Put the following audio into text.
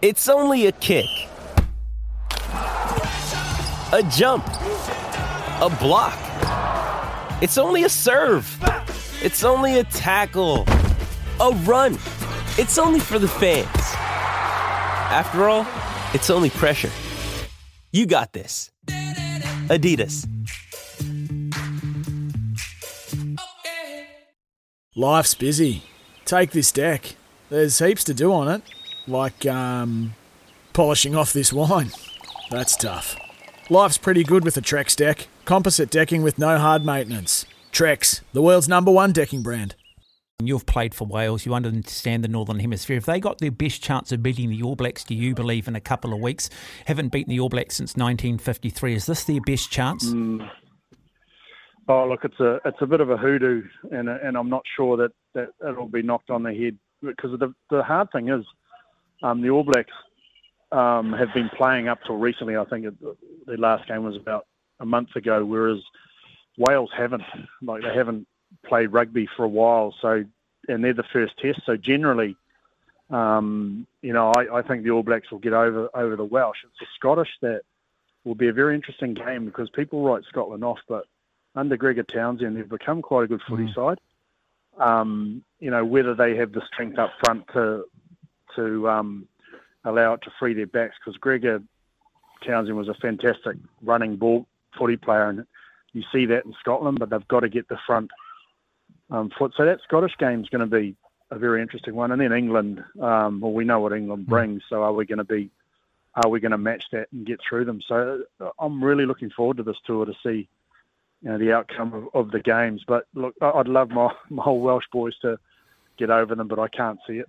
It's only a kick, a jump, a block. It's only a serve. It's only a tackle, a run. It's only for the fans. After all, it's only pressure. You got this. Adidas. Life's busy. Take this deck. There's heaps to do on it, like um, polishing off this wine. That's tough. Life's pretty good with a Trex deck. Composite decking with no hard maintenance. Trex, the world's number one decking brand. You've played for Wales, you understand the Northern Hemisphere. If they got their best chance of beating the All Blacks, do you believe, in a couple of weeks? Haven't beaten the All Blacks since 1953. Is this their best chance? Mm. Oh, look, it's a it's a bit of a hoodoo, and and I'm not sure that, that it'll be knocked on the head because the the hard thing is, um, the All Blacks um, have been playing up till recently. I think it, the last game was about a month ago, whereas Wales haven't. Like they haven't played rugby for a while, so and they're the first test. So generally, um, you know, I, I, think the All Blacks will get over over the Welsh. It's the Scottish that will be a very interesting game because people write Scotland off, but under Gregor Townsend, they've become quite a good footy mm. side. Um, you know, whether they have the strength up front to to um, allow it to free their backs, because Gregor Townsend was a fantastic running ball footy player, and you see that in Scotland, but they've got to get the front um, foot. So that Scottish game is going to be a very interesting one. And then England, um, well, we know what England hmm. brings. So are we going to be, are we going to match that and get through them? So uh, I'm really looking forward to this tour to see, you know, the outcome of, of the games. But look, I'd love my, my whole Welsh boys to get over them, but I can't see it.